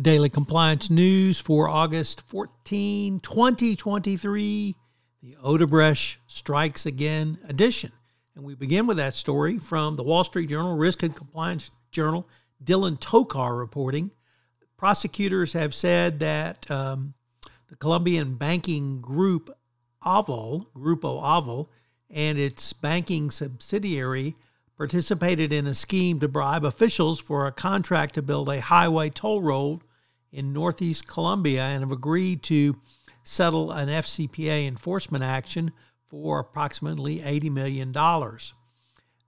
Daily Compliance News for August 14, 2023, the Odebrecht Strikes Again edition. And we begin with that story from the Wall Street Journal, Risk and Compliance Journal, Dylan Tokar reporting. Prosecutors have said that um, the Colombian banking group Aval, Grupo Aval, and its banking subsidiary participated in a scheme to bribe officials for a contract to build a highway toll road in northeast Colombia and have agreed to settle an FCPA enforcement action for approximately $80 million.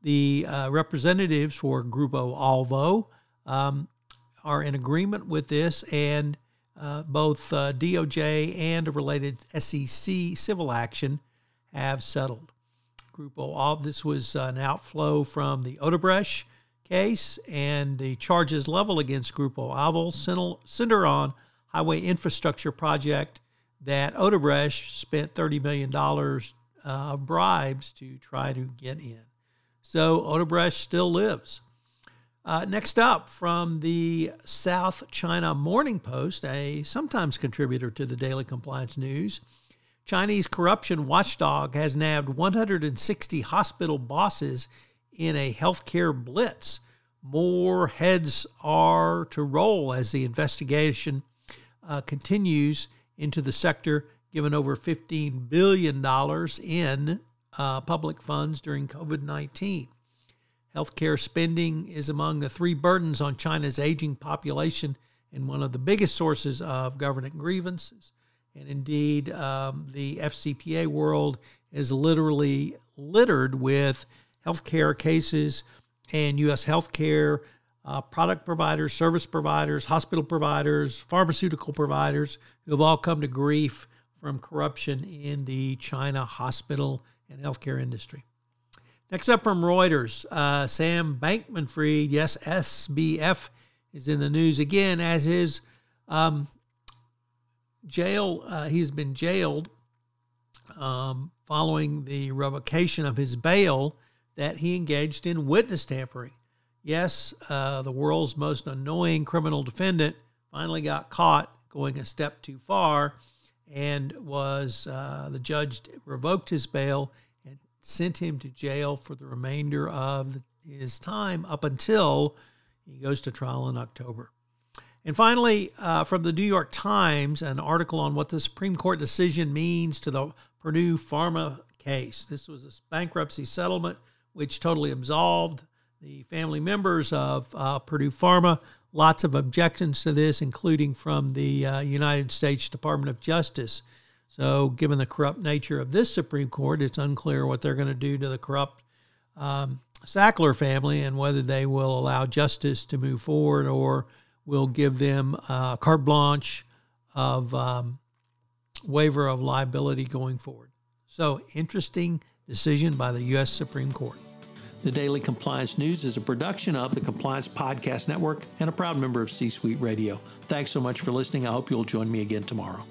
The uh, representatives for Grupo Alvo um, are in agreement with this, and uh, both uh, DOJ and a related SEC civil action have settled. Grupo Aval, this was an outflow from the Odebrecht case, and the charges level against Grupo Aval center on highway infrastructure project that Odebrecht spent $30 million uh, bribes to try to get in. So Odebrecht still lives. Uh, next up, from the South China Morning Post, a sometimes contributor to the Daily Compliance News, Chinese corruption watchdog has nabbed 160 hospital bosses in a healthcare blitz. More heads are to roll as the investigation uh, continues into the sector, given over $15 billion in uh, public funds during COVID 19. Healthcare spending is among the three burdens on China's aging population and one of the biggest sources of government grievances. And indeed, um, the FCPA world is literally littered with healthcare cases and U.S. healthcare uh, product providers, service providers, hospital providers, pharmaceutical providers who have all come to grief from corruption in the China hospital and healthcare industry. Next up from Reuters, uh, Sam Bankman Fried, yes, SBF is in the news again, as is um, jail. Uh, he's been jailed um, following the revocation of his bail that he engaged in witness tampering. Yes, uh, the world's most annoying criminal defendant finally got caught going a step too far and was uh, the judge revoked his bail and sent him to jail for the remainder of his time up until he goes to trial in October. And finally, uh, from the New York Times, an article on what the Supreme Court decision means to the Purdue Pharma case. This was a bankruptcy settlement which totally absolved the family members of uh, Purdue Pharma. Lots of objections to this, including from the uh, United States Department of Justice. So, given the corrupt nature of this Supreme Court, it's unclear what they're going to do to the corrupt um, Sackler family and whether they will allow justice to move forward or will give them carte blanche of um, waiver of liability going forward. So, interesting decision by the U.S. Supreme Court. The Daily Compliance News is a production of the Compliance Podcast Network and a proud member of C Suite Radio. Thanks so much for listening. I hope you'll join me again tomorrow.